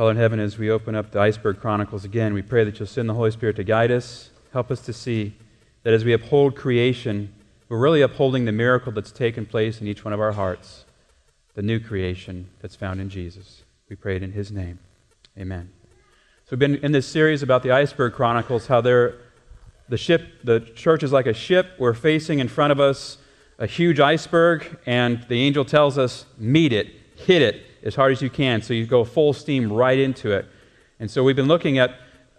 Father in heaven, as we open up the Iceberg Chronicles again, we pray that you'll send the Holy Spirit to guide us, help us to see that as we uphold creation, we're really upholding the miracle that's taken place in each one of our hearts, the new creation that's found in Jesus. We pray it in his name. Amen. So we've been in this series about the Iceberg Chronicles, how the ship, the church is like a ship. We're facing in front of us a huge iceberg, and the angel tells us, meet it, hit it as hard as you can. So you go full steam right into it. And so we've been looking at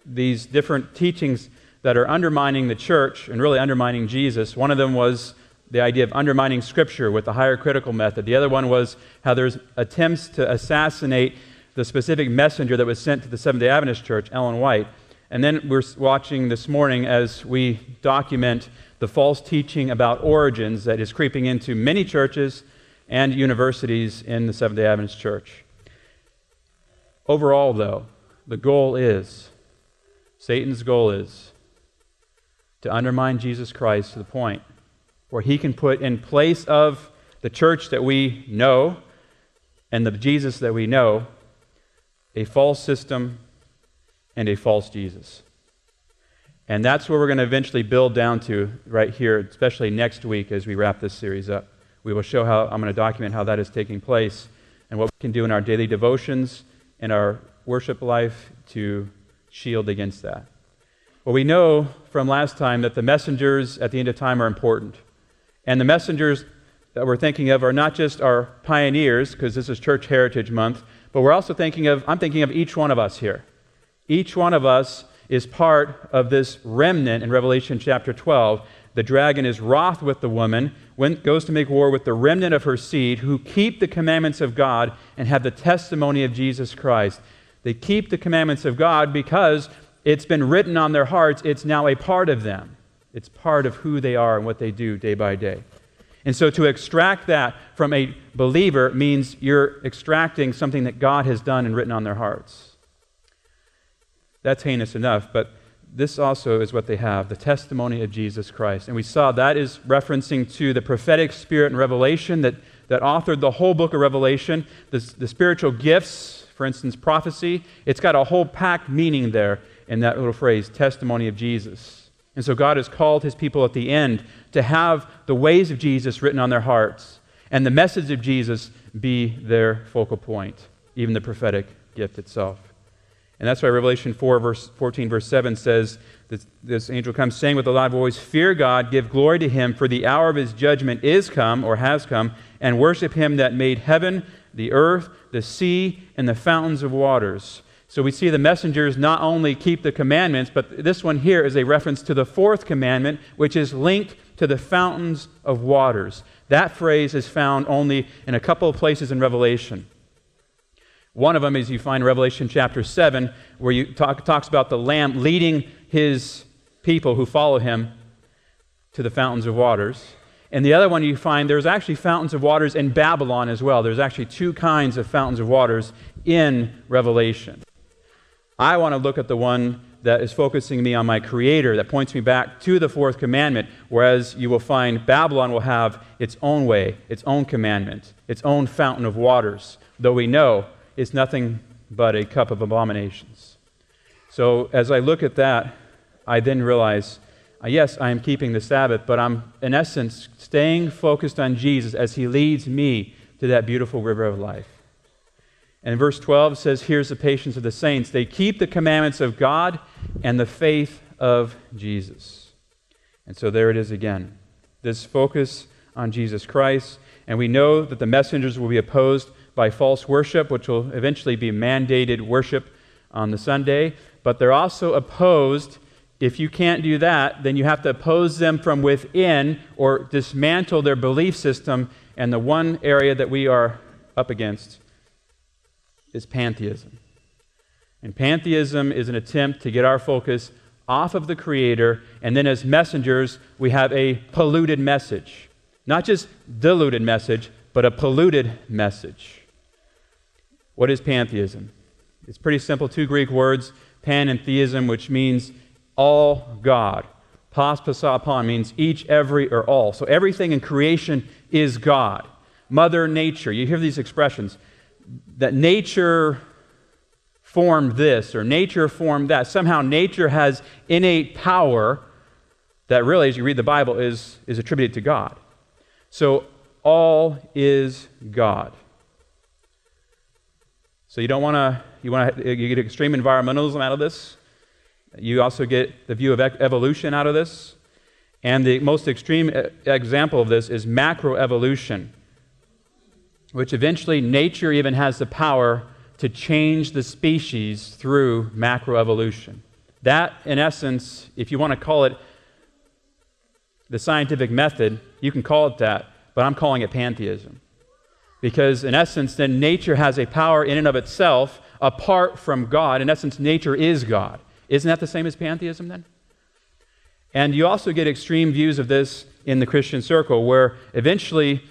these different teachings that are undermining the church and really undermining Jesus. One of them was the idea of undermining Scripture with the higher critical method. The other one was how there's attempts to assassinate the specific messenger that was sent to the Seventh day Adventist Church, Ellen White. And then we're watching this morning as we document the false teaching about origins that is creeping into many churches and universities in the Seventh day Adventist Church. Overall, though, the goal is Satan's goal is to undermine Jesus Christ to the point where he can put in place of the church that we know and the Jesus that we know a false system and a false Jesus. And that's where we're going to eventually build down to right here, especially next week as we wrap this series up. We will show how I'm going to document how that is taking place and what we can do in our daily devotions and our worship life to shield against that. Well, we know from last time that the messengers at the end of time are important. And the messengers that we're thinking of are not just our pioneers, because this is Church Heritage Month, but we're also thinking of, I'm thinking of each one of us here. Each one of us is part of this remnant in Revelation chapter 12. The dragon is wroth with the woman, when, goes to make war with the remnant of her seed, who keep the commandments of God and have the testimony of Jesus Christ. They keep the commandments of God because it's been written on their hearts. It's now a part of them. It's part of who they are and what they do day by day. And so to extract that from a believer means you're extracting something that God has done and written on their hearts. That's heinous enough, but this also is what they have the testimony of Jesus Christ. And we saw that is referencing to the prophetic spirit and revelation that, that authored the whole book of Revelation, the, the spiritual gifts, for instance, prophecy. It's got a whole packed meaning there in that little phrase, testimony of Jesus. And so God has called his people at the end to have the ways of Jesus written on their hearts and the message of Jesus be their focal point, even the prophetic gift itself. And that's why Revelation 4, verse 14, verse 7 says, this, this angel comes saying with a loud voice, Fear God, give glory to him, for the hour of his judgment is come, or has come, and worship him that made heaven, the earth, the sea, and the fountains of waters. So we see the messengers not only keep the commandments, but this one here is a reference to the fourth commandment, which is linked to the fountains of waters. That phrase is found only in a couple of places in Revelation. One of them is you find Revelation chapter 7, where you talk, talks about the Lamb leading his people who follow him to the fountains of waters. And the other one you find there's actually fountains of waters in Babylon as well. There's actually two kinds of fountains of waters in Revelation. I want to look at the one that is focusing me on my Creator, that points me back to the fourth commandment, whereas you will find Babylon will have its own way, its own commandment, its own fountain of waters, though we know it's nothing but a cup of abominations. So as I look at that, I then realize, uh, yes, I am keeping the Sabbath, but I'm, in essence, staying focused on Jesus as He leads me to that beautiful river of life. And verse 12 says, Here's the patience of the saints. They keep the commandments of God and the faith of Jesus. And so there it is again. This focus on Jesus Christ. And we know that the messengers will be opposed by false worship, which will eventually be mandated worship on the Sunday. But they're also opposed. If you can't do that, then you have to oppose them from within or dismantle their belief system. And the one area that we are up against is pantheism. And pantheism is an attempt to get our focus off of the Creator, and then as messengers, we have a polluted message. Not just diluted message, but a polluted message. What is pantheism? It's pretty simple two Greek words pan and theism, which means all God. Pas pasapon means each, every, or all. So everything in creation is God. Mother Nature, you hear these expressions that nature formed this or nature formed that. Somehow nature has innate power that really, as you read the Bible, is, is attributed to God. So all is God. So you don't want to, you want to, you get extreme environmentalism out of this. You also get the view of evolution out of this. And the most extreme example of this is macroevolution, which eventually nature even has the power to change the species through macroevolution. That, in essence, if you want to call it the scientific method, you can call it that, but I'm calling it pantheism. Because, in essence, then nature has a power in and of itself apart from God. In essence, nature is God. Isn't that the same as pantheism then? And you also get extreme views of this in the Christian circle, where eventually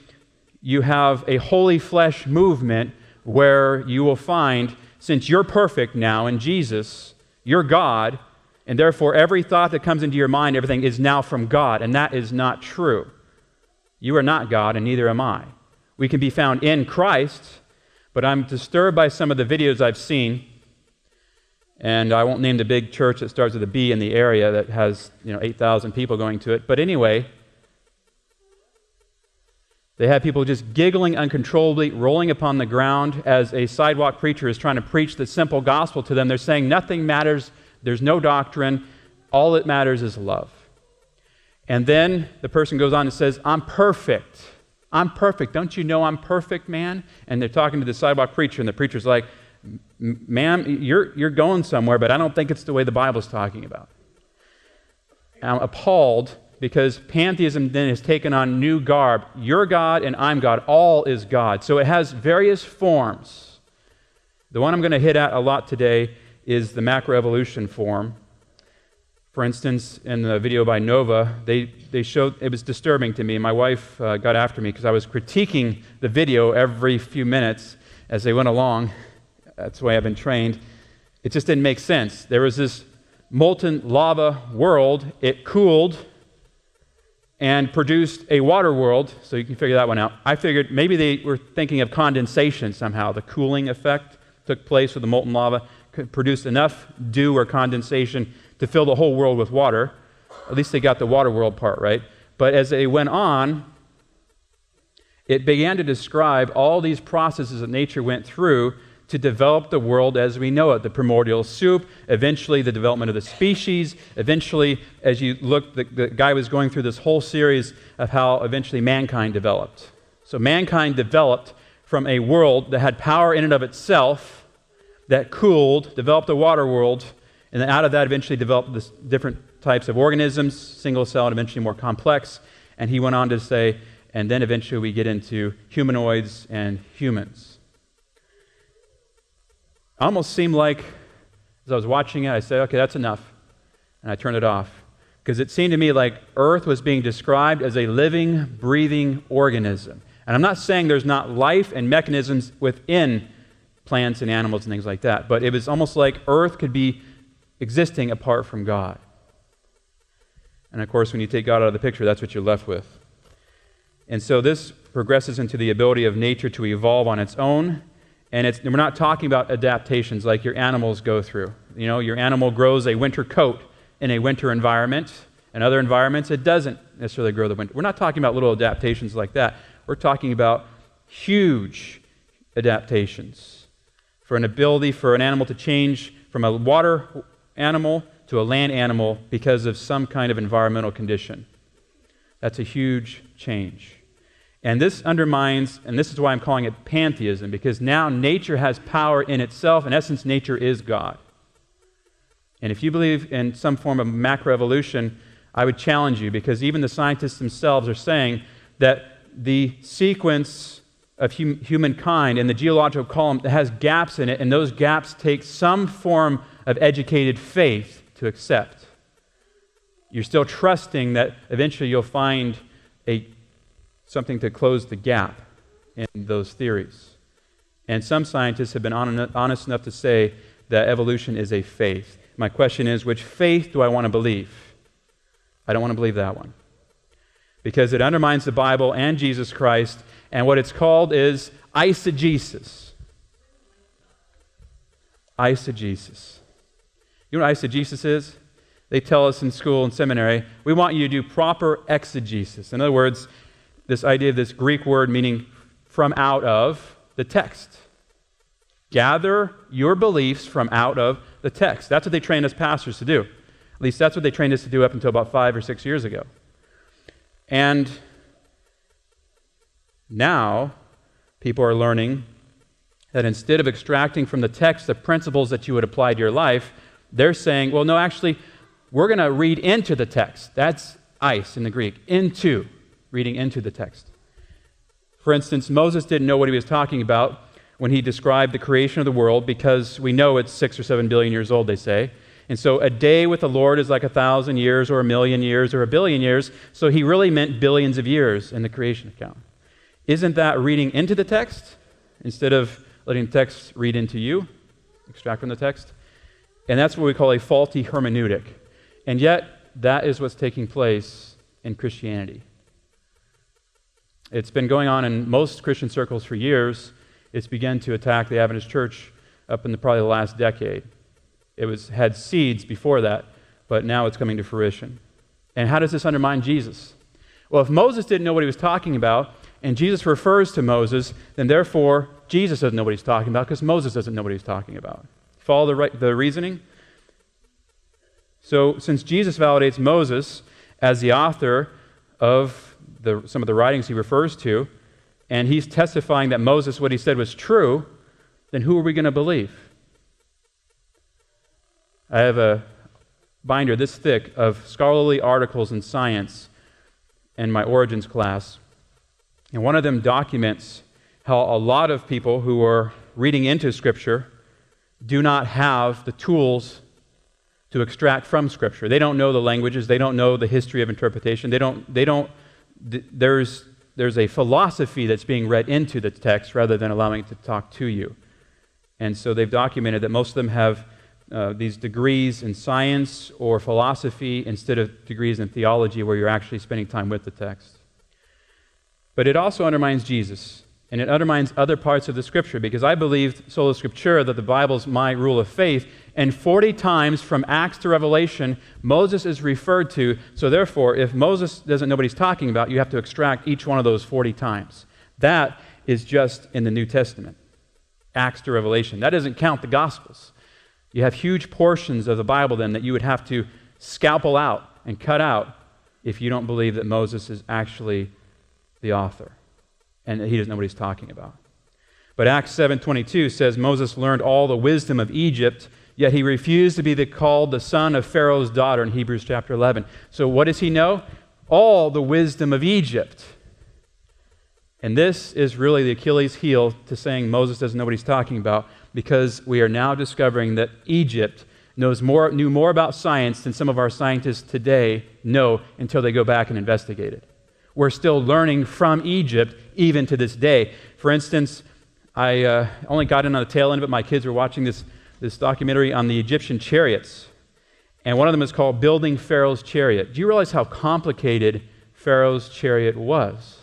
you have a holy flesh movement where you will find, since you're perfect now in Jesus, you're God, and therefore every thought that comes into your mind, everything is now from God, and that is not true. You are not God, and neither am I. We can be found in Christ, but I'm disturbed by some of the videos I've seen. And I won't name the big church that starts with a B in the area that has, you know, 8,000 people going to it. But anyway, they have people just giggling uncontrollably, rolling upon the ground as a sidewalk preacher is trying to preach the simple gospel to them. They're saying nothing matters, there's no doctrine, all that matters is love. And then the person goes on and says, I'm perfect. I'm perfect. Don't you know I'm perfect, man? And they're talking to the sidewalk preacher, and the preacher's like, Ma'am, you're, you're going somewhere, but I don't think it's the way the Bible's talking about. I'm appalled because pantheism then has taken on new garb. You're God and I'm God. All is God. So it has various forms. The one I'm going to hit at a lot today is the macroevolution form. For instance, in the video by Nova, they, they showed it was disturbing to me. My wife uh, got after me because I was critiquing the video every few minutes as they went along. That's the way I've been trained. It just didn't make sense. There was this molten lava world, it cooled and produced a water world, so you can figure that one out. I figured maybe they were thinking of condensation somehow. The cooling effect took place with the molten lava, produced enough dew or condensation to fill the whole world with water. At least they got the water world part right. But as they went on, it began to describe all these processes that nature went through to develop the world as we know it the primordial soup, eventually the development of the species. Eventually, as you look, the, the guy was going through this whole series of how eventually mankind developed. So, mankind developed from a world that had power in and of itself, that cooled, developed a water world, and then out of that eventually developed this different types of organisms, single cell and eventually more complex. And he went on to say, and then eventually we get into humanoids and humans. Almost seemed like, as I was watching it, I said, okay, that's enough. And I turned it off. Because it seemed to me like Earth was being described as a living, breathing organism. And I'm not saying there's not life and mechanisms within plants and animals and things like that, but it was almost like Earth could be existing apart from God. And of course, when you take God out of the picture, that's what you're left with. And so this progresses into the ability of nature to evolve on its own. And we're not talking about adaptations like your animals go through. You know, your animal grows a winter coat in a winter environment. In other environments, it doesn't necessarily grow the winter. We're not talking about little adaptations like that. We're talking about huge adaptations for an ability for an animal to change from a water animal to a land animal because of some kind of environmental condition. That's a huge change. And this undermines, and this is why I'm calling it pantheism, because now nature has power in itself. In essence, nature is God. And if you believe in some form of macroevolution, I would challenge you, because even the scientists themselves are saying that the sequence of hum- humankind and the geological column has gaps in it, and those gaps take some form of educated faith to accept. You're still trusting that eventually you'll find a, something to close the gap in those theories. And some scientists have been honest enough to say that evolution is a faith. My question is which faith do I want to believe? I don't want to believe that one. Because it undermines the Bible and Jesus Christ, and what it's called is eisegesis eisegesis. You know what eisegesis is? They tell us in school and seminary, we want you to do proper exegesis. In other words, this idea of this Greek word meaning from out of the text. Gather your beliefs from out of the text. That's what they trained us pastors to do. At least that's what they trained us to do up until about five or six years ago. And now, people are learning that instead of extracting from the text the principles that you would apply to your life, they're saying, well, no, actually, we're going to read into the text. That's eis in the Greek, into, reading into the text. For instance, Moses didn't know what he was talking about when he described the creation of the world because we know it's six or seven billion years old, they say. And so a day with the Lord is like a thousand years or a million years or a billion years. So he really meant billions of years in the creation account. Isn't that reading into the text instead of letting the text read into you, extract from the text? And that's what we call a faulty hermeneutic. And yet, that is what's taking place in Christianity. It's been going on in most Christian circles for years. It's begun to attack the Adventist church up in the, probably the last decade. It was, had seeds before that, but now it's coming to fruition. And how does this undermine Jesus? Well, if Moses didn't know what he was talking about, and Jesus refers to Moses, then therefore Jesus doesn't know what he's talking about because Moses doesn't know what he's talking about. Follow the, right, the reasoning? So, since Jesus validates Moses as the author of the, some of the writings he refers to, and he's testifying that Moses, what he said was true, then who are we going to believe? I have a binder this thick of scholarly articles in science in my origins class. And one of them documents how a lot of people who are reading into Scripture do not have the tools to extract from Scripture. They don't know the languages, they don't know the history of interpretation, they don't, they don't, there's, there's a philosophy that's being read into the text rather than allowing it to talk to you. And so they've documented that most of them have uh, these degrees in science or philosophy instead of degrees in theology where you're actually spending time with the text. But it also undermines Jesus, and it undermines other parts of the scripture because I believe, sola scriptura, that the Bible's my rule of faith, and 40 times from Acts to Revelation, Moses is referred to. So therefore, if Moses doesn't know what he's talking about, you have to extract each one of those 40 times. That is just in the New Testament, Acts to Revelation. That doesn't count the Gospels. You have huge portions of the Bible then that you would have to scalpel out and cut out if you don't believe that Moses is actually the author and he doesn't know what he's talking about. But Acts 7:22 says Moses learned all the wisdom of Egypt, yet he refused to be the, called the son of Pharaoh's daughter in Hebrews chapter 11. So what does he know? All the wisdom of Egypt. And this is really the Achilles heel to saying Moses doesn't know what he's talking about because we are now discovering that Egypt knows more, knew more about science than some of our scientists today know until they go back and investigate it. We're still learning from Egypt even to this day. For instance, I uh, only got in on the tail end of it. My kids were watching this, this documentary on the Egyptian chariots. And one of them is called Building Pharaoh's Chariot. Do you realize how complicated Pharaoh's chariot was?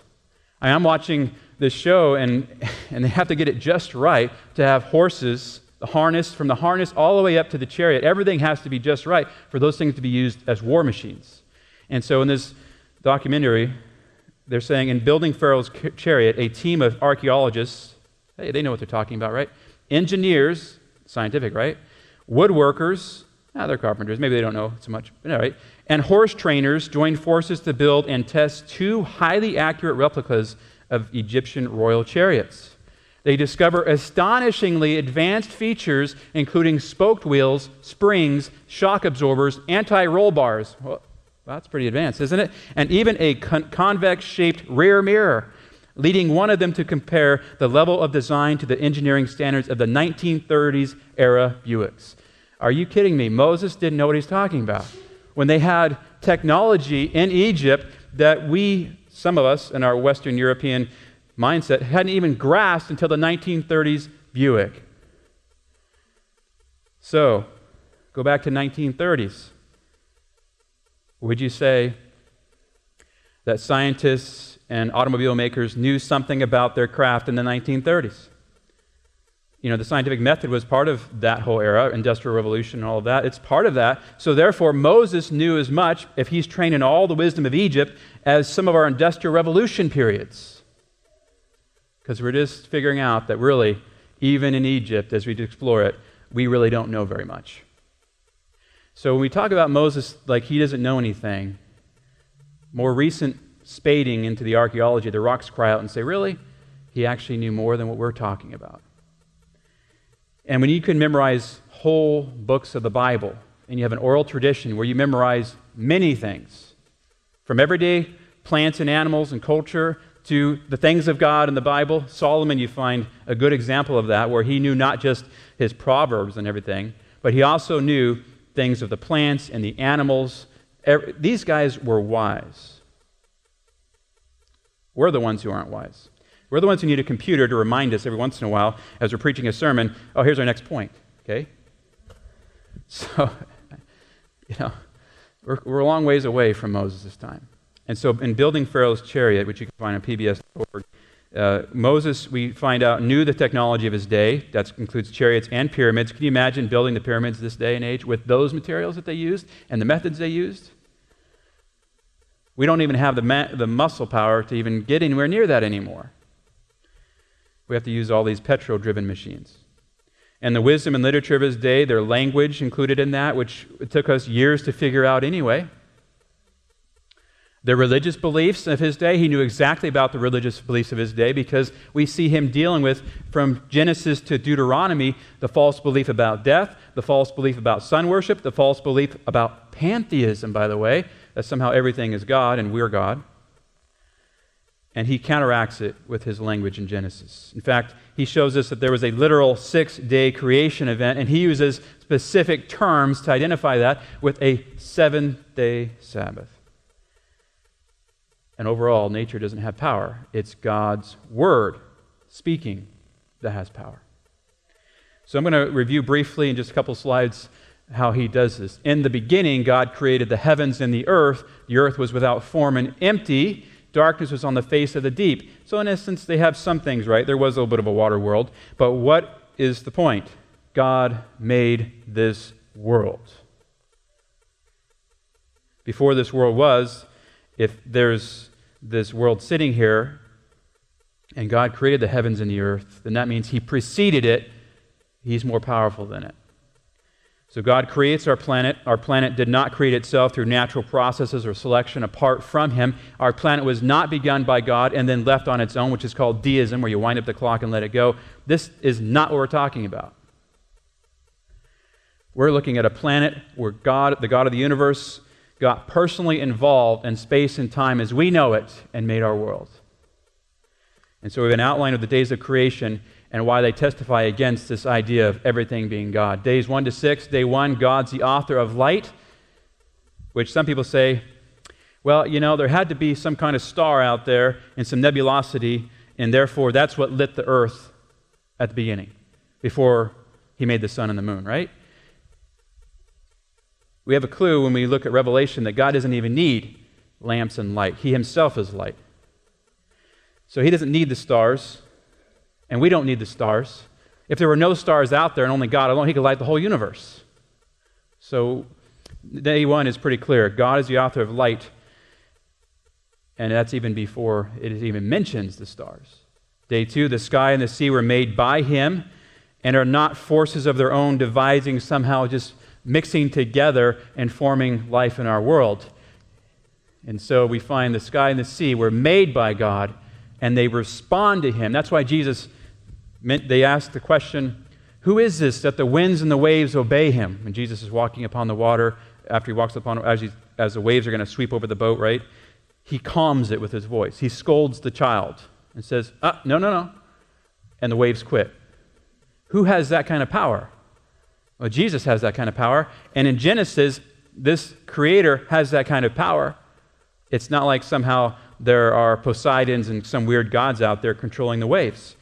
I am watching this show, and, and they have to get it just right to have horses, the harness, from the harness all the way up to the chariot. Everything has to be just right for those things to be used as war machines. And so in this documentary, they're saying in building Pharaoh's chariot, a team of archaeologists, hey, they know what they're talking about, right? Engineers, scientific, right? Woodworkers, ah, they're carpenters, maybe they don't know so much, but all right. And horse trainers joined forces to build and test two highly accurate replicas of Egyptian royal chariots. They discover astonishingly advanced features, including spoked wheels, springs, shock absorbers, anti roll bars. Well, that's pretty advanced, isn't it? And even a con- convex shaped rear mirror, leading one of them to compare the level of design to the engineering standards of the 1930s era Buicks. Are you kidding me? Moses didn't know what he's talking about. When they had technology in Egypt that we some of us in our Western European mindset hadn't even grasped until the 1930s Buick. So, go back to 1930s. Would you say that scientists and automobile makers knew something about their craft in the 1930s? you know, the scientific method was part of that whole era, industrial revolution and all of that. It's part of that. So therefore, Moses knew as much, if he's trained in all the wisdom of Egypt, as some of our industrial revolution periods. Because we're just figuring out that really, even in Egypt, as we explore it, we really don't know very much. So when we talk about Moses like he doesn't know anything, more recent spading into the archaeology, the rocks cry out and say, really? He actually knew more than what we're talking about. And when you can memorize whole books of the Bible, and you have an oral tradition where you memorize many things, from everyday plants and animals and culture to the things of God in the Bible, Solomon, you find a good example of that, where he knew not just his proverbs and everything, but he also knew things of the plants and the animals. These guys were wise. We're the ones who aren't wise. We're the ones who need a computer to remind us every once in a while as we're preaching a sermon, oh, here's our next point, okay? So, you know, we're, we're a long ways away from Moses' time. And so, in building Pharaoh's chariot, which you can find on PBS.org, uh, Moses, we find out, knew the technology of his day. That includes chariots and pyramids. Can you imagine building the pyramids this day and age with those materials that they used and the methods they used? We don't even have the, ma- the muscle power to even get anywhere near that anymore. We have to use all these petrol driven machines. And the wisdom and literature of his day, their language included in that, which it took us years to figure out anyway. The religious beliefs of his day, he knew exactly about the religious beliefs of his day because we see him dealing with, from Genesis to Deuteronomy, the false belief about death, the false belief about sun worship, the false belief about pantheism, by the way, that somehow everything is God and we're God and he counteracts it with his language in Genesis. In fact, he shows us that there was a literal six day creation event, and he uses specific terms to identify that with a seven day Sabbath. And overall, nature doesn't have power, it's God's word speaking that has power. So I'm going to review briefly in just a couple slides how he does this. In the beginning, God created the heavens and the earth. The earth was without form and empty darkness was on the face of the deep. So, in essence, they have some things right. There was a little bit of a water world. But what is the point? God made this world. Before this world was, if there's this world sitting here and God created the heavens and the earth, then that means He preceded it. He's more powerful than it. So God creates our planet. Our planet did not create itself through natural processes or selection apart from Him. Our planet was not begun by God and then left on its own, which is called deism, where you wind up the clock and let it go. This is not what we're talking about. We're looking at a planet where God, the God of the universe, got personally involved in space and time as we know it and made our world. And so we have an outline of the days of creation and why they testify against this idea of everything being God. Days 1 to 6, day 1, God's the author of light, which some people say, well, you know, there had to be some kind of star out there and some nebulosity, and therefore that's what lit the earth at the beginning, before he made the sun and the moon, right? We have a clue when we look at Revelation that God doesn't even need lamps and light. He himself is light. So he doesn't need the stars. And we don't need the stars. If there were no stars out there and only God alone, He could light the whole universe. So, day one is pretty clear God is the author of light, and that's even before it even mentions the stars. Day two, the sky and the sea were made by Him and are not forces of their own devising, somehow just mixing together and forming life in our world. And so we find the sky and the sea were made by God and they respond to Him. That's why Jesus meant they asked the question, Who is this that the winds and the waves obey him? When Jesus is walking upon the water, after he walks upon as, he, as the waves are going to sweep over the boat, right? He calms it with his voice. He scolds the child and says, ah, No, no, no. And the waves quit. Who has that kind of power? Well, Jesus has that kind of power. And in Genesis, this creator has that kind of power. It's not like somehow there are Poseidons and some weird gods out there controlling the waves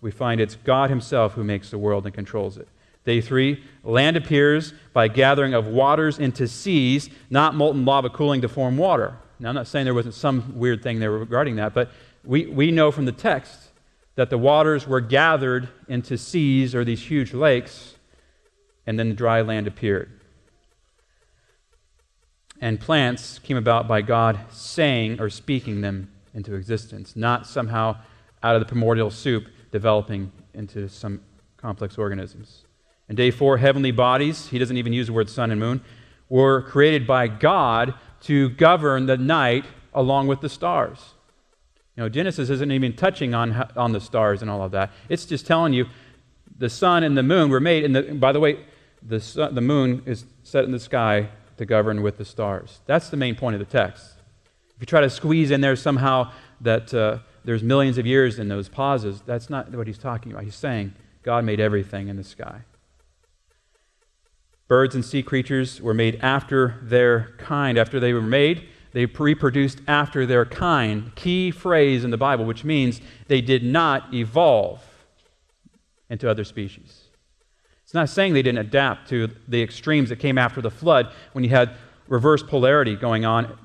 we find it's God Himself who makes the world and controls it. Day three, land appears by gathering of waters into seas, not molten lava cooling to form water. Now, I'm not saying there wasn't some weird thing there regarding that, but we, we know from the text that the waters were gathered into seas or these huge lakes, and then the dry land appeared. And plants came about by God saying or speaking them into existence, not somehow out of the primordial soup developing into some complex organisms. In day four, heavenly bodies, he doesn't even use the word sun and moon, were created by God to govern the night along with the stars. You know, Genesis isn't even touching on, on the stars and all of that. It's just telling you the sun and the moon were made. And by the way, the, sun, the moon is set in the sky to govern with the stars. That's the main point of the text. If you try to squeeze in there somehow that uh, there's millions of years in those pauses, that's not what he's talking about. He's saying God made everything in the sky. Birds and sea creatures were made after their kind. After they were made, they reproduced after their kind. Key phrase in the Bible, which means they did not evolve into other species. It's not saying they didn't adapt to the extremes that came after the flood when you had reverse polarity going on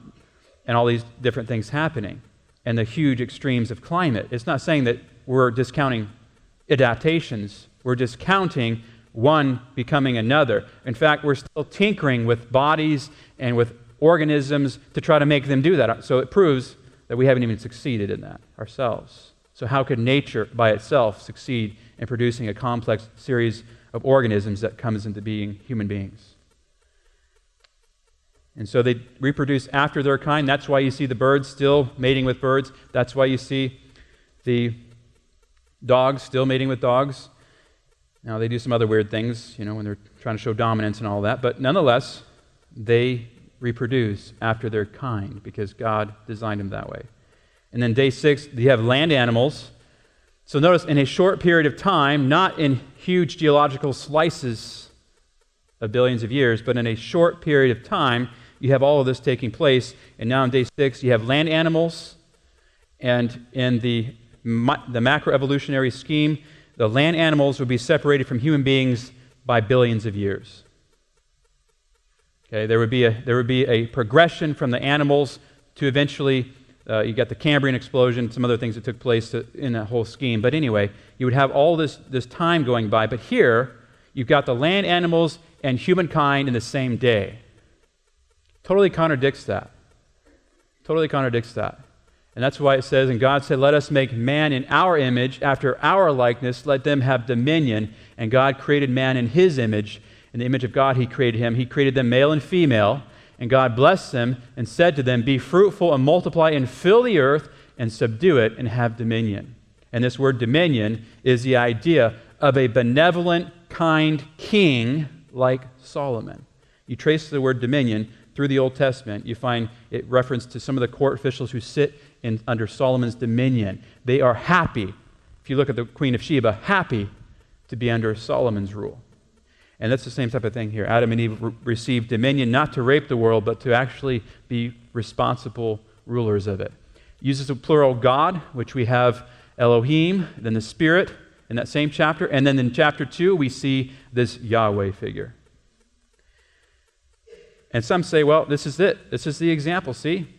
and all these different things happening and the huge extremes of climate. It's not saying that we're discounting adaptations, we're discounting one becoming another. In fact, we're still tinkering with bodies and with organisms to try to make them do that. So it proves that we haven't even succeeded in that ourselves. So, how could nature by itself succeed in producing a complex series of organisms that comes into being human beings? And so they reproduce after their kind. That's why you see the birds still mating with birds. That's why you see the dogs still mating with dogs. Now, they do some other weird things, you know, when they're trying to show dominance and all that. But nonetheless, they reproduce after their kind because God designed them that way. And then day six, you have land animals. So notice, in a short period of time, not in huge geological slices of billions of years, but in a short period of time, you have all of this taking place. And now in day six, you have land animals. And in the, the macroevolutionary scheme, the land animals would be separated from human beings by billions of years. Okay, there would be a, there would be a progression from the animals to eventually, uh, you got the Cambrian explosion, some other things that took place to, in that whole scheme. But anyway, you would have all this, this time going by. But here, you've got the land animals and humankind in the same day. Totally contradicts that. Totally contradicts that. And that's why it says, And God said, Let us make man in our image, after our likeness, let them have dominion. And God created man in his image. In the image of God, He created him. He created them male and female. And God blessed them and said to them, Be fruitful and multiply and fill the earth and subdue it and have dominion. And this word dominion is the idea of a benevolent, kind king like Solomon. You trace the word dominion through the Old Testament, you find it referenced to some of the court officials who sit in, under Solomon's dominion. They are happy, if you look at the Queen of Sheba, happy to be under Solomon's rule. And that's the same type of thing here. Adam and Eve re- received dominion not to rape the world, but to actually be responsible rulers of it. Uses the plural God, which we have Elohim, then the Spirit in that same chapter. And then in chapter 2, we see this Yahweh figure. And some say, well, this is it. This is the example. See?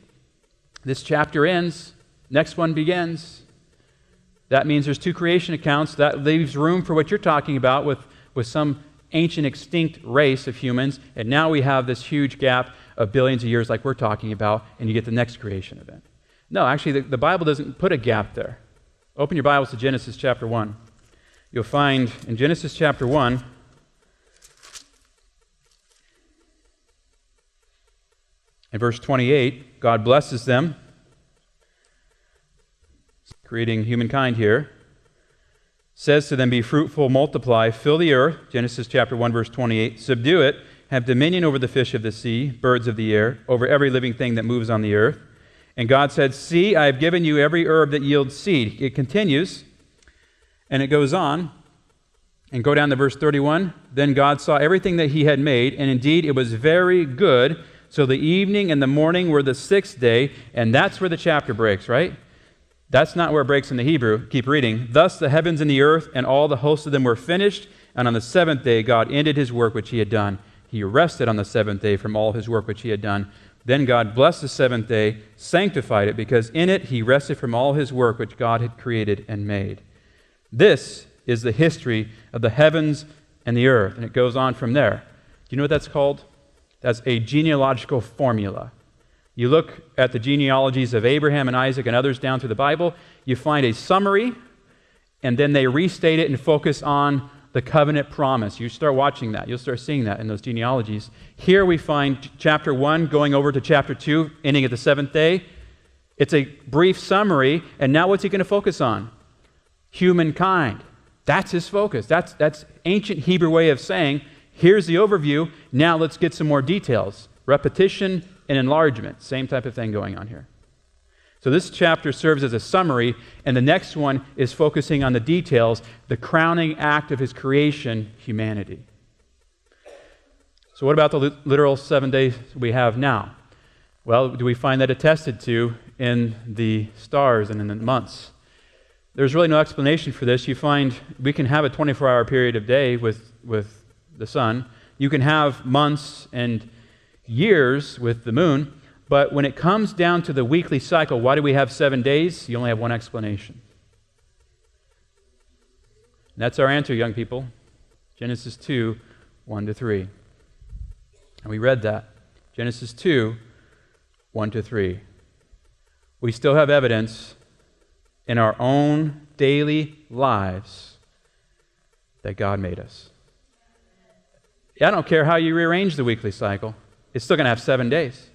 This chapter ends, next one begins. That means there's two creation accounts. That leaves room for what you're talking about with, with some ancient extinct race of humans, and now we have this huge gap of billions of years, like we're talking about, and you get the next creation event. No, actually, the, the Bible doesn't put a gap there. Open your Bibles to Genesis chapter 1. You'll find in Genesis chapter 1, in verse 28, God blesses them, creating humankind here says to them, Be fruitful, multiply, fill the earth, Genesis chapter 1, verse 28, subdue it, have dominion over the fish of the sea, birds of the air, over every living thing that moves on the earth. And God said, See, I have given you every herb that yields seed. It continues, and it goes on. And go down to verse 31. Then God saw everything that he had made, and indeed it was very good. So the evening and the morning were the sixth day, and that's where the chapter breaks, right? That's not where it breaks in the Hebrew. Keep reading. Thus the heavens and the earth and all the hosts of them were finished, and on the seventh day God ended his work which he had done. He rested on the seventh day from all his work which he had done. Then God blessed the seventh day, sanctified it, because in it he rested from all his work which God had created and made. This is the history of the heavens and the earth. And it goes on from there. Do you know what that's called? That's a genealogical formula. You look at the genealogies of Abraham and Isaac and others down through the Bible, you find a summary, and then they restate it and focus on the covenant promise. You start watching that. You'll start seeing that in those genealogies. Here we find chapter 1 going over to chapter 2, ending at the seventh day. It's a brief summary, and now what's he going to focus on? Humankind. That's his focus. That's, that's ancient Hebrew way of saying, here's the overview, now let's get some more details. Repetition and enlargement, same type of thing going on here. So this chapter serves as a summary, and the next one is focusing on the details, the crowning act of his creation, humanity. So, what about the literal seven days we have now? Well, do we find that attested to in the stars and in the months? There's really no explanation for this. You find we can have a 24 hour period of day with, with the sun, you can have months and years with the moon, but when it comes down to the weekly cycle, why do we have seven days? You only have one explanation. And that's our answer, young people. Genesis 2 1 to 3. And we read that. Genesis 2 1 to 3. We still have evidence in our own daily lives that God made us. I don't care how you rearrange the weekly cycle, it's still going to have seven days.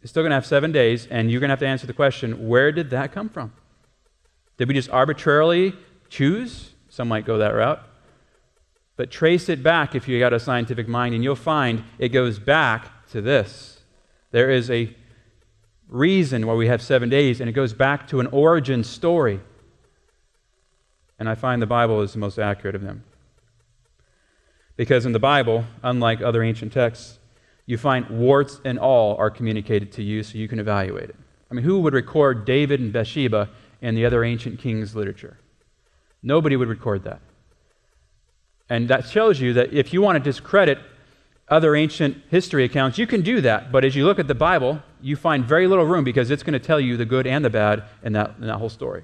It's still going to have seven days, and you're going to have to answer the question where did that come from? Did we just arbitrarily choose? Some might go that route. But trace it back if you got a scientific mind, and you'll find it goes back to this. There is a reason why we have seven days, and it goes back to an origin story. And I find the Bible is the most accurate of them. Because in the Bible, unlike other ancient texts, you find warts and all are communicated to you so you can evaluate it. I mean, who would record David and Bathsheba in the other ancient kings' literature? Nobody would record that. And that shows you that if you want to discredit other ancient history accounts, you can do that. But as you look at the Bible, you find very little room because it's going to tell you the good and the bad in that, in that whole story.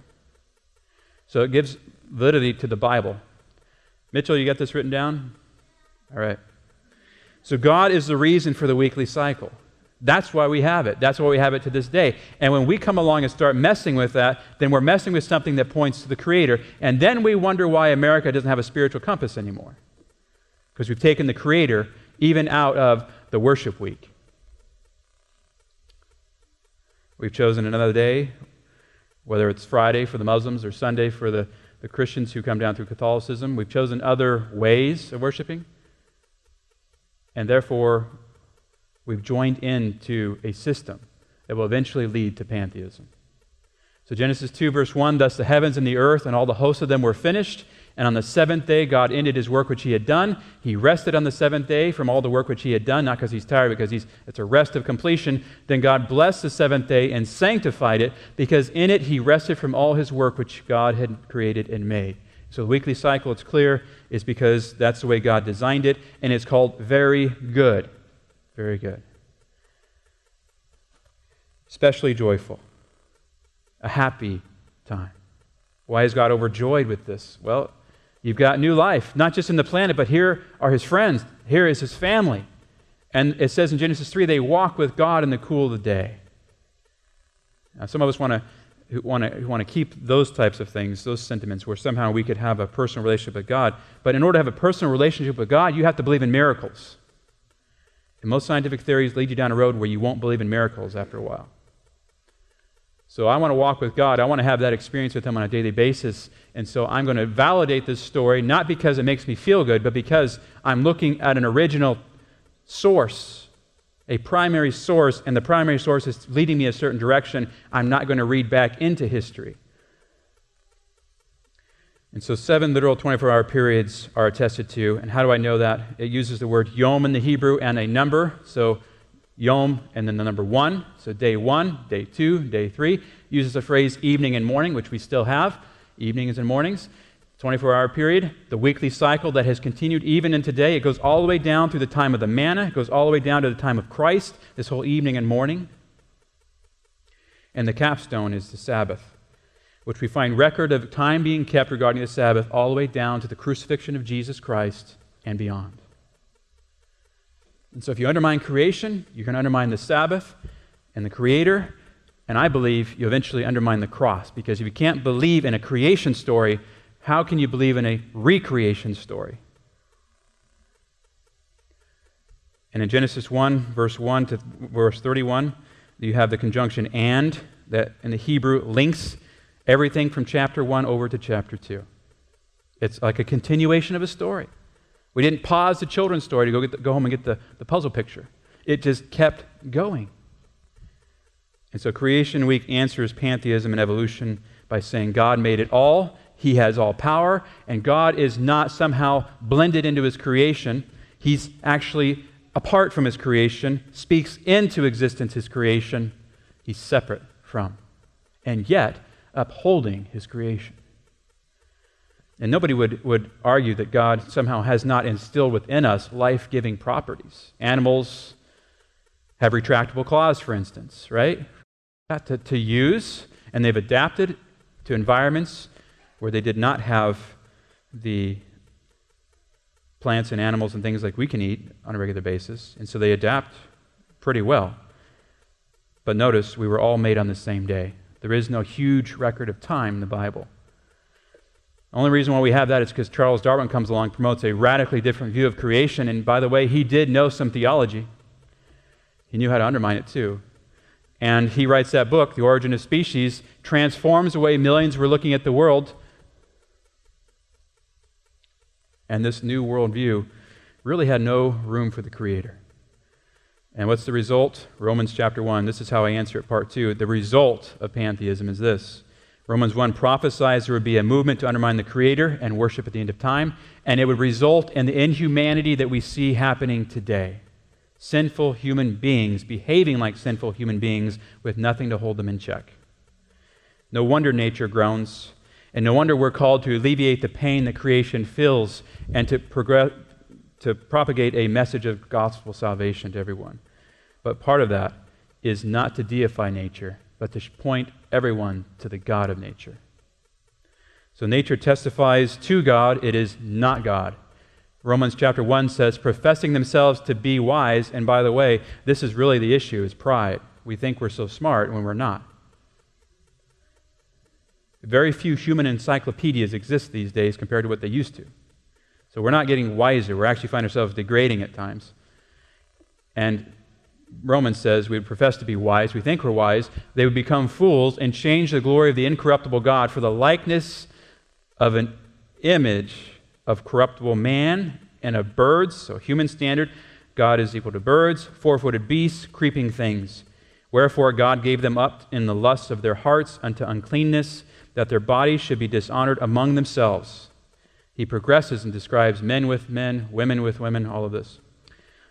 So it gives validity to the Bible. Mitchell, you got this written down? All right. So God is the reason for the weekly cycle. That's why we have it. That's why we have it to this day. And when we come along and start messing with that, then we're messing with something that points to the Creator. And then we wonder why America doesn't have a spiritual compass anymore. Because we've taken the Creator even out of the worship week. We've chosen another day, whether it's Friday for the Muslims or Sunday for the, the Christians who come down through Catholicism. We've chosen other ways of worshiping. And therefore, we've joined into a system that will eventually lead to pantheism. So, Genesis 2, verse 1 Thus the heavens and the earth and all the hosts of them were finished. And on the seventh day, God ended his work which he had done. He rested on the seventh day from all the work which he had done, not because he's tired, because he's, it's a rest of completion. Then God blessed the seventh day and sanctified it, because in it he rested from all his work which God had created and made. So the weekly cycle, it's clear, is because that's the way God designed it, and it's called very good. Very good. Especially joyful. A happy time. Why is God overjoyed with this? Well, you've got new life, not just in the planet, but here are his friends. Here is his family. And it says in Genesis 3 they walk with God in the cool of the day. Now, some of us want to who want to who want to keep those types of things, those sentiments, where somehow we could have a personal relationship with God. But in order to have a personal relationship with God, you have to believe in miracles. And most scientific theories lead you down a road where you won't believe in miracles after a while. So I want to walk with God. I want to have that experience with Him on a daily basis. And so I'm going to validate this story, not because it makes me feel good, but because I'm looking at an original source a primary source, and the primary source is leading me a certain direction, I'm not going to read back into history. And so, seven literal 24 hour periods are attested to. And how do I know that? It uses the word yom in the Hebrew and a number. So, yom and then the number one. So, day one, day two, day three. Uses the phrase evening and morning, which we still have. Evenings and mornings. 24 hour period, the weekly cycle that has continued even in today. It goes all the way down through the time of the manna, it goes all the way down to the time of Christ, this whole evening and morning. And the capstone is the Sabbath. which we find record of time being kept regarding the Sabbath all the way down to the crucifixion of Jesus Christ and beyond. And so if you undermine creation, you're going to undermine the Sabbath and the Creator, and I believe you eventually undermine the cross because if you can't believe in a creation story, how can you believe in a recreation story? And in Genesis 1, verse 1 to verse 31, you have the conjunction and that in the Hebrew links everything from chapter 1 over to chapter 2. It's like a continuation of a story. We didn't pause the children's story to go, the, go home and get the, the puzzle picture, it just kept going. And so Creation Week answers pantheism and evolution by saying God made it all, He has all power, and God is not somehow blended into His creation. He's actually apart from His creation, speaks into existence His creation. He's separate from, and yet upholding His creation. And nobody would, would argue that God somehow has not instilled within us life giving properties. Animals have retractable claws, for instance, right? to, to use, and they've adapted to environments where they did not have the plants and animals and things like we can eat on a regular basis, and so they adapt pretty well. But notice, we were all made on the same day. There is no huge record of time in the Bible. The only reason why we have that is because Charles Darwin comes along, promotes a radically different view of creation, and by the way, he did know some theology. He knew how to undermine it too. And he writes that book, The Origin of Species, transforms the way millions were looking at the world. And this new worldview really had no room for the Creator. And what's the result? Romans chapter 1. This is how I answer it, part 2. The result of pantheism is this Romans 1 prophesies there would be a movement to undermine the Creator and worship at the end of time, and it would result in the inhumanity that we see happening today sinful human beings behaving like sinful human beings with nothing to hold them in check. No wonder nature groans, and no wonder we're called to alleviate the pain that creation feels and to, progress, to propagate a message of gospel salvation to everyone. But part of that is not to deify nature, but to point everyone to the God of nature. So nature testifies to God, it is not God. Romans chapter 1 says, professing themselves to be wise, and by the way, this is really the issue, is pride. We think we're so smart when we're not. Very few human encyclopedias exist these days compared to what they used to. So we're not getting wiser. We actually find ourselves degrading at times. And Romans says we profess to be wise. We think we're wise. They would become fools and change the glory of the incorruptible God for the likeness of an image of corruptible man and of birds, so human standard, God is equal to birds, four footed beasts, creeping things. Wherefore God gave them up in the lusts of their hearts unto uncleanness, that their bodies should be dishonored among themselves. He progresses and describes men with men, women with women, all of this.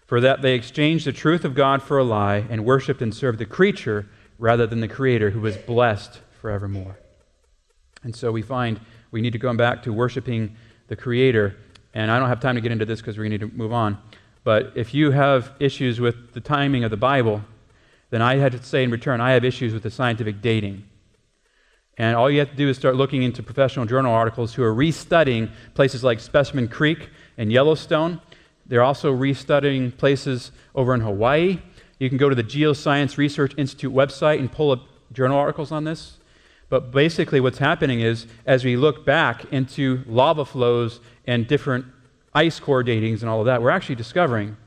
For that they exchanged the truth of God for a lie, and worshiped and served the creature rather than the Creator, who is blessed forevermore. And so we find we need to go back to worshiping the Creator. And I don't have time to get into this because we need to move on. But if you have issues with the timing of the Bible, then I had to say in return, I have issues with the scientific dating. And all you have to do is start looking into professional journal articles who are restudying places like Specimen Creek and Yellowstone. They're also restudying places over in Hawaii. You can go to the Geoscience Research Institute website and pull up journal articles on this. But basically, what's happening is as we look back into lava flows and different ice core datings and all of that, we're actually discovering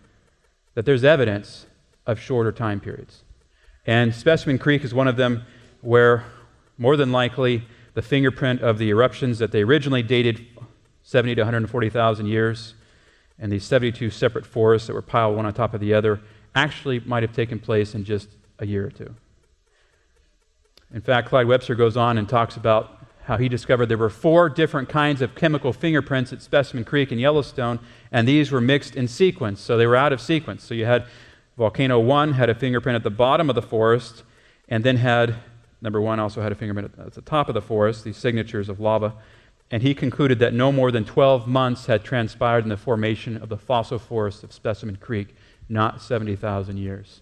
that there's evidence of shorter time periods. And Specimen Creek is one of them where, more than likely, the fingerprint of the eruptions that they originally dated 70 to 140,000 years, and these 72 separate forests that were piled one on top of the other, actually might have taken place in just a year or two. In fact, Clyde Webster goes on and talks about how he discovered there were four different kinds of chemical fingerprints at Specimen Creek in Yellowstone, and these were mixed in sequence, so they were out of sequence. So you had Volcano 1 had a fingerprint at the bottom of the forest, and then had, number 1 also had a fingerprint at the top of the forest, these signatures of lava. And he concluded that no more than 12 months had transpired in the formation of the fossil forest of Specimen Creek, not 70,000 years.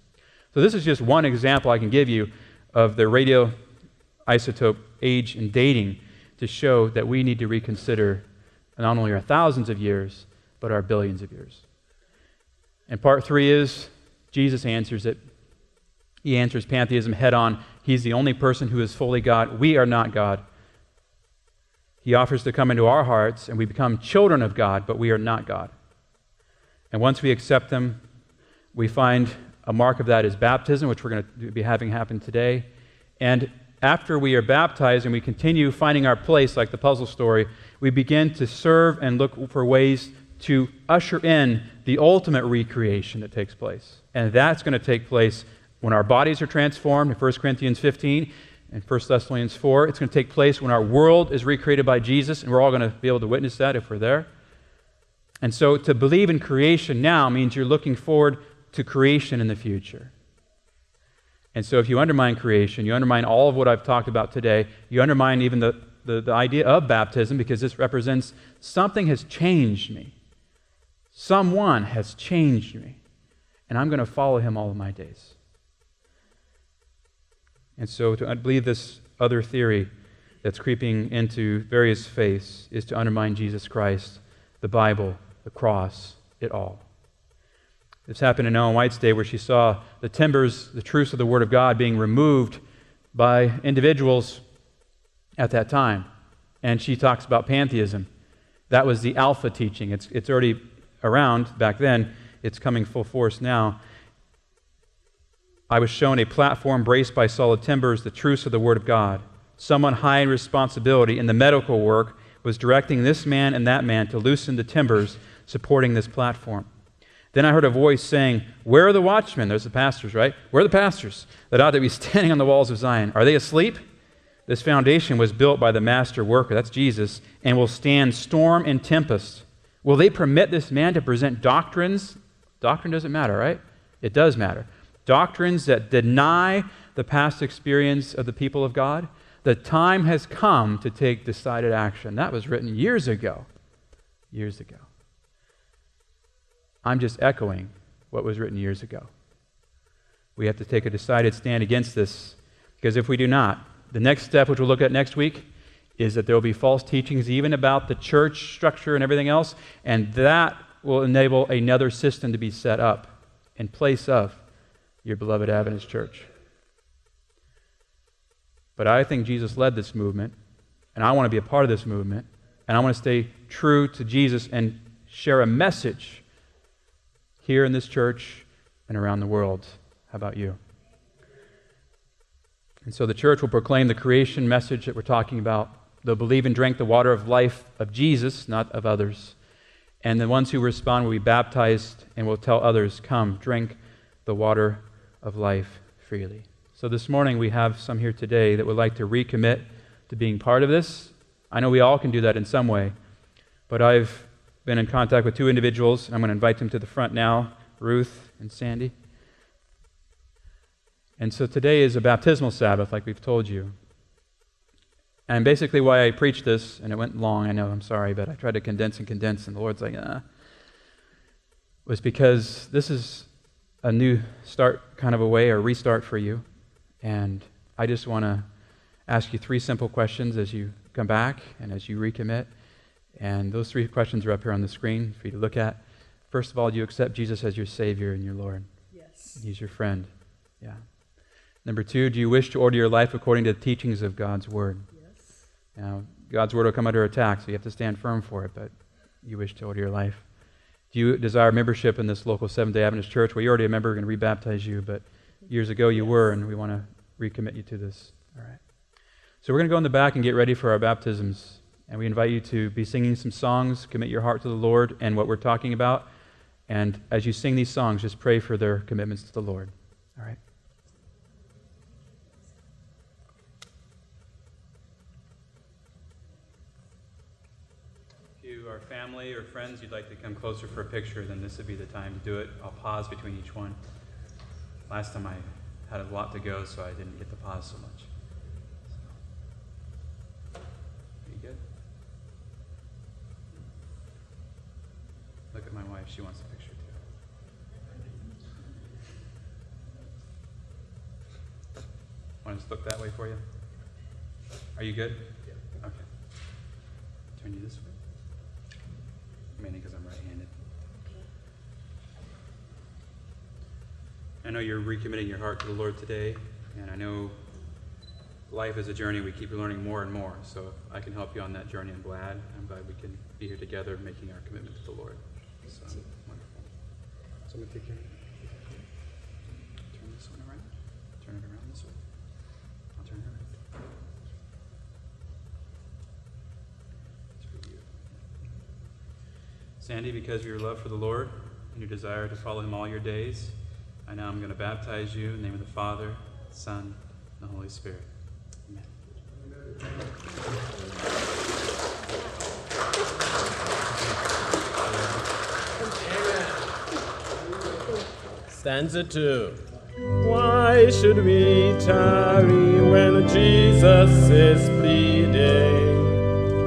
So this is just one example I can give you of the radioisotope age and dating to show that we need to reconsider not only our thousands of years, but our billions of years. And part three is Jesus answers it. He answers pantheism head on. He's the only person who is fully God. We are not God. He offers to come into our hearts, and we become children of God, but we are not God. And once we accept Him, we find a mark of that is baptism, which we're going to be having happen today. And after we are baptized and we continue finding our place, like the puzzle story, we begin to serve and look for ways to usher in the ultimate recreation that takes place. And that's going to take place when our bodies are transformed in 1 Corinthians 15 and 1 Thessalonians 4. It's going to take place when our world is recreated by Jesus, and we're all going to be able to witness that if we're there. And so to believe in creation now means you're looking forward to creation in the future. And so if you undermine creation, you undermine all of what I've talked about today, you undermine even the, the, the idea of baptism because this represents something has changed me. Someone has changed me. And I'm going to follow him all of my days. And so to believe this other theory that's creeping into various faiths is to undermine Jesus Christ, the Bible, the cross, it all. This happened in Ellen White's day where she saw the timbers, the truths of the Word of God being removed by individuals at that time. And she talks about pantheism. That was the Alpha teaching. It's, it's already around back then, it's coming full force now. I was shown a platform braced by solid timbers, the truths of the Word of God. Someone high in responsibility in the medical work was directing this man and that man to loosen the timbers supporting this platform. Then I heard a voice saying, Where are the watchmen? There's the pastors, right? Where are the pastors that ought to be standing on the walls of Zion? Are they asleep? This foundation was built by the master worker, that's Jesus, and will stand storm and tempest. Will they permit this man to present doctrines? Doctrine doesn't matter, right? It does matter. Doctrines that deny the past experience of the people of God. The time has come to take decided action. That was written years ago. Years ago. I'm just echoing what was written years ago. We have to take a decided stand against this because if we do not, the next step, which we'll look at next week, is that there will be false teachings even about the church structure and everything else, and that will enable another system to be set up in place of your beloved Adventist church. But I think Jesus led this movement, and I want to be a part of this movement, and I want to stay true to Jesus and share a message here in this church and around the world. How about you? And so the church will proclaim the creation message that we're talking about. They'll believe and drink the water of life of Jesus, not of others. And the ones who respond will be baptized and will tell others, Come, drink the water of life freely. So this morning we have some here today that would like to recommit to being part of this. I know we all can do that in some way, but I've been in contact with two individuals. and I'm going to invite them to the front now Ruth and Sandy. And so today is a baptismal Sabbath, like we've told you. And basically, why I preached this, and it went long, I know, I'm sorry, but I tried to condense and condense, and the Lord's like, ah, was because this is a new start kind of a way, or restart for you. And I just want to ask you three simple questions as you come back and as you recommit. And those three questions are up here on the screen for you to look at. First of all, do you accept Jesus as your Savior and your Lord? Yes. He's your friend. Yeah. Number two, do you wish to order your life according to the teachings of God's Word? Yes. Now, God's Word will come under attack, so you have to stand firm for it, but you wish to order your life. Do you desire membership in this local Seventh day Adventist church? Well, you're already a member, we're going to rebaptize you, but years ago you were, and we want to recommit you to this. All right. So we're going to go in the back and get ready for our baptisms. And we invite you to be singing some songs, commit your heart to the Lord and what we're talking about. And as you sing these songs, just pray for their commitments to the Lord. All right? Family or friends, you'd like to come closer for a picture, then this would be the time to do it. I'll pause between each one. Last time I had a lot to go, so I didn't get to pause so much. So, you good? Look at my wife. She wants a picture too. Want to just look that way for you? Are you good? Yeah. Okay. Turn you this way. Mainly because I'm right-handed. I know you're recommitting your heart to the Lord today, and I know life is a journey. We keep learning more and more. So if I can help you on that journey, I'm glad. I'm glad we can be here together making our commitment to the Lord. So wonderful. So I'm going to take care Sandy, because of your love for the Lord and your desire to follow him all your days, I now am going to baptize you in the name of the Father, the Son, and the Holy Spirit. Amen. Stanza 2. Why should we tarry when Jesus is pleading,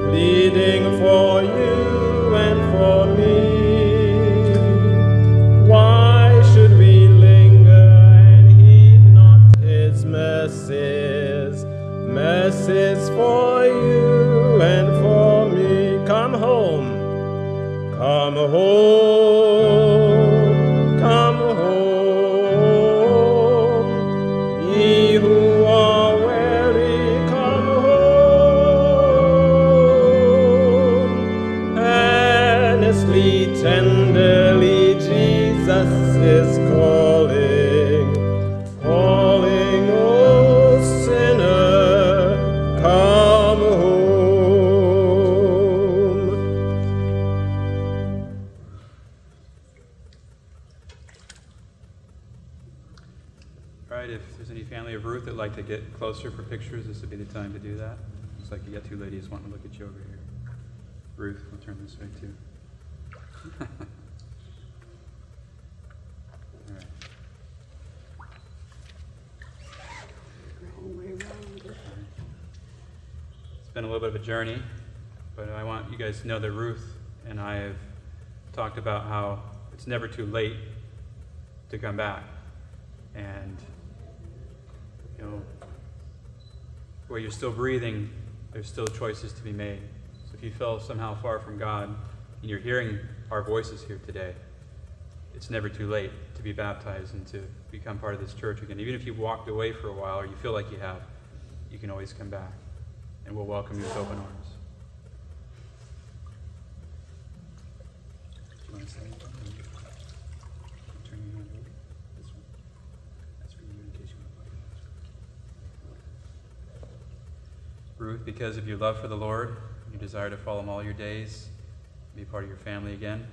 pleading for you and for me? Why should we linger and heed not his mercies, mercies for you and for me? Come home, come home, closer for pictures, this would be the time to do that. Looks like you got two ladies wanting to look at you over here. Ruth, we'll turn this way too. It's been a little bit of a journey, but I want you guys to know that Ruth and I have talked about how it's never too late to come back. And, you know, where you're still breathing, there's still choices to be made. So if you feel somehow far from God and you're hearing our voices here today, it's never too late to be baptized and to become part of this church again. Even if you've walked away for a while or you feel like you have, you can always come back. And we'll welcome you with open arms. Do you want to say anything? Turn your hand over. This one. That's for you in case you want to Ruth, because of your love for the Lord, your desire to follow him all your days, be part of your family again,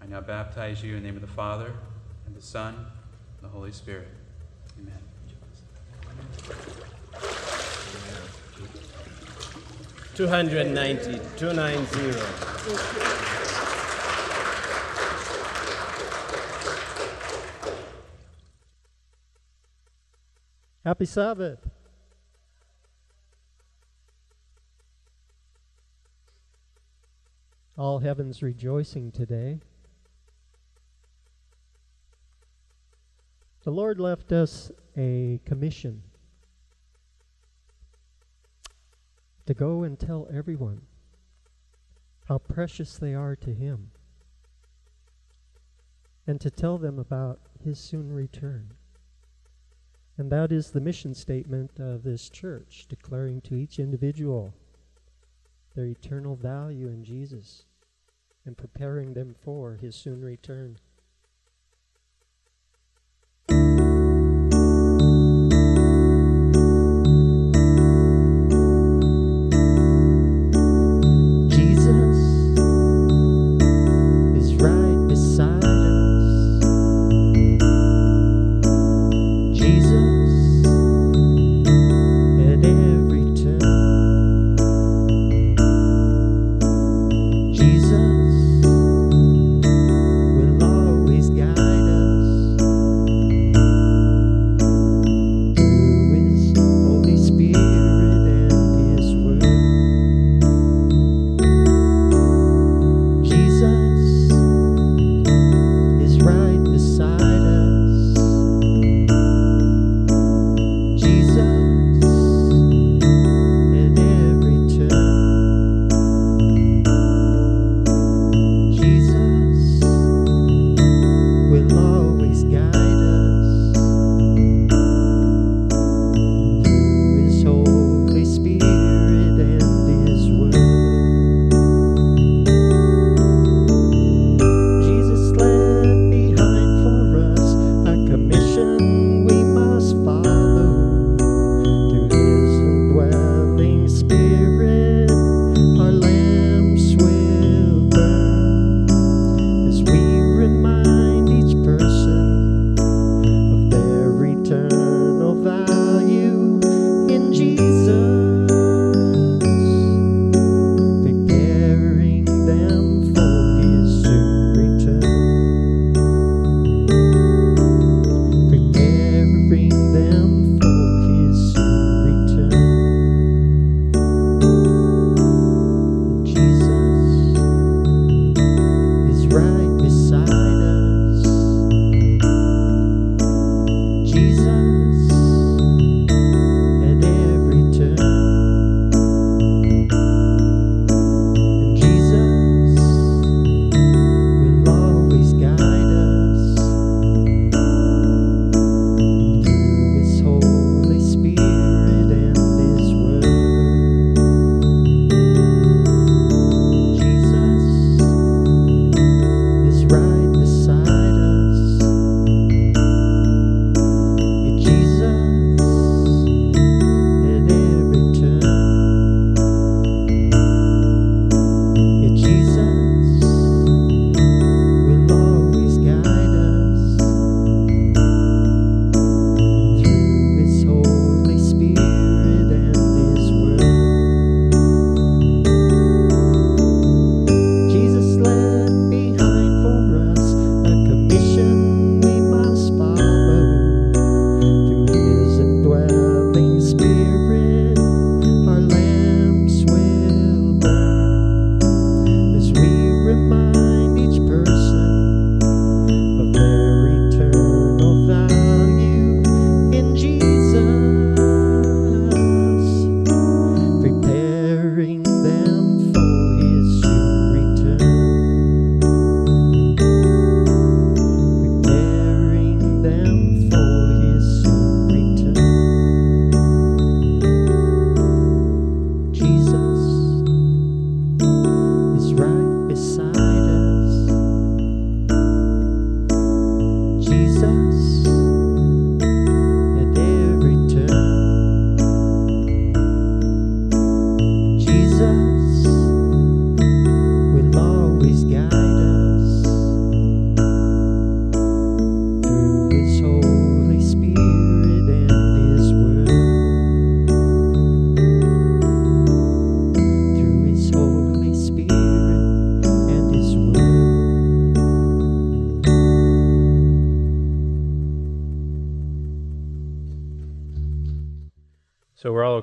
I now baptize you in the name of the Father, and the Son, and the Holy Spirit. Amen. 290, 290. Happy Sabbath. All heaven's rejoicing today. The Lord left us a commission to go and tell everyone how precious they are to Him and to tell them about His soon return. And that is the mission statement of this church, declaring to each individual their eternal value in Jesus and preparing them for his soon return.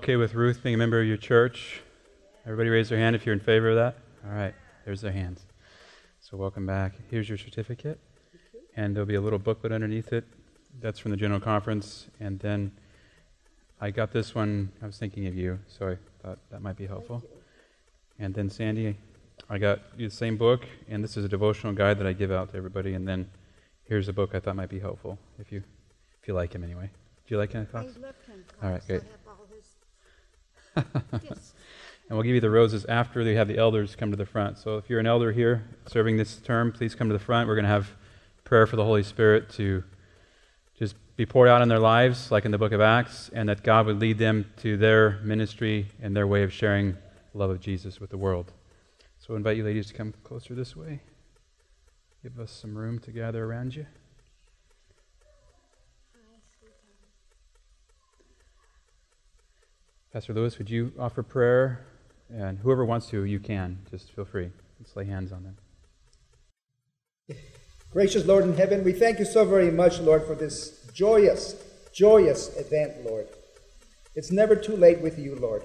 Okay with Ruth being a member of your church? Everybody raise their hand if you're in favor of that. All right, there's their hands. So welcome back. Here's your certificate, and there'll be a little booklet underneath it. That's from the General Conference, and then I got this one. I was thinking of you, so I thought that might be helpful. And then Sandy, I got you the same book, and this is a devotional guide that I give out to everybody. And then here's a book I thought might be helpful if you if you like him anyway. Do you like Kenneth I love Ken Cox. All right, great. And we'll give you the roses after they have the elders come to the front. So if you're an elder here serving this term, please come to the front. We're going to have prayer for the Holy Spirit to just be poured out in their lives, like in the book of Acts, and that God would lead them to their ministry and their way of sharing the love of Jesus with the world. So I invite you ladies to come closer this way. Give us some room to gather around you. Pastor Lewis, would you offer prayer? And whoever wants to, you can. Just feel free. Let's lay hands on them. Gracious Lord in heaven, we thank you so very much, Lord, for this joyous, joyous event, Lord. It's never too late with you, Lord.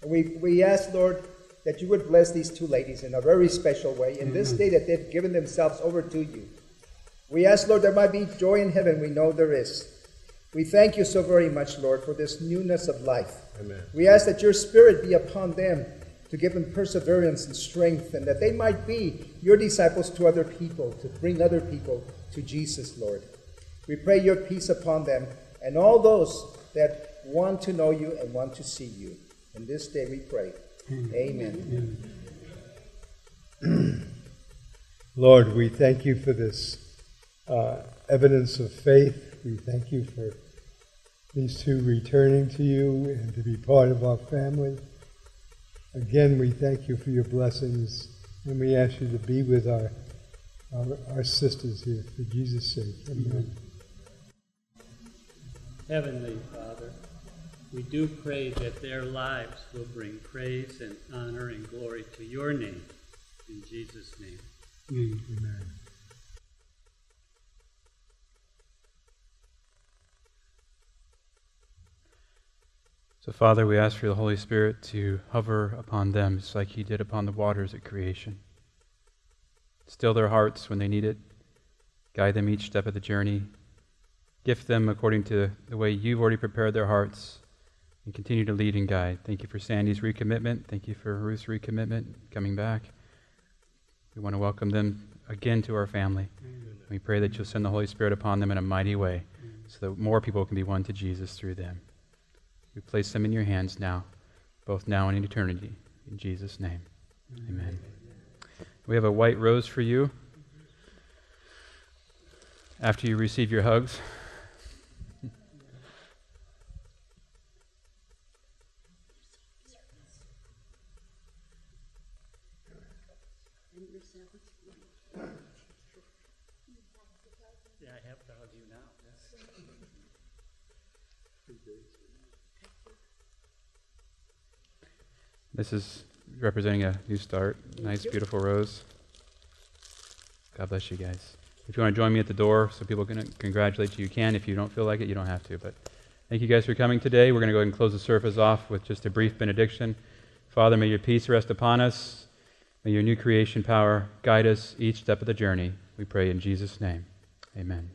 And we, we ask, Lord, that you would bless these two ladies in a very special way in this day that they've given themselves over to you. We ask, Lord, there might be joy in heaven. We know there is. We thank you so very much, Lord, for this newness of life. Amen. We ask that your spirit be upon them to give them perseverance and strength, and that they might be your disciples to other people, to bring other people to Jesus, Lord. We pray your peace upon them and all those that want to know you and want to see you. In this day we pray. Amen. Lord, we thank you for this uh, evidence of faith. We thank you for these two returning to you and to be part of our family. Again, we thank you for your blessings, and we ask you to be with our, our, our sisters here for Jesus' sake. Amen. Heavenly Father, we do pray that their lives will bring praise and honor and glory to your name. In Jesus' name. Amen. So, Father, we ask for the Holy Spirit to hover upon them just like He did upon the waters at creation. Still their hearts when they need it. Guide them each step of the journey. Gift them according to the way you've already prepared their hearts. And continue to lead and guide. Thank you for Sandy's recommitment. Thank you for Ruth's recommitment, coming back. We want to welcome them again to our family. We pray that you'll send the Holy Spirit upon them in a mighty way so that more people can be won to Jesus through them. We place them in your hands now, both now and in eternity. In Jesus' name. Amen. We have a white rose for you after you receive your hugs. Yeah, I have to hug you now. This is representing a new start. Nice, beautiful rose. God bless you guys. If you want to join me at the door so people can congratulate you, you can. If you don't feel like it, you don't have to. But thank you guys for coming today. We're going to go ahead and close the service off with just a brief benediction. Father, may your peace rest upon us. May your new creation power guide us each step of the journey. We pray in Jesus' name. Amen.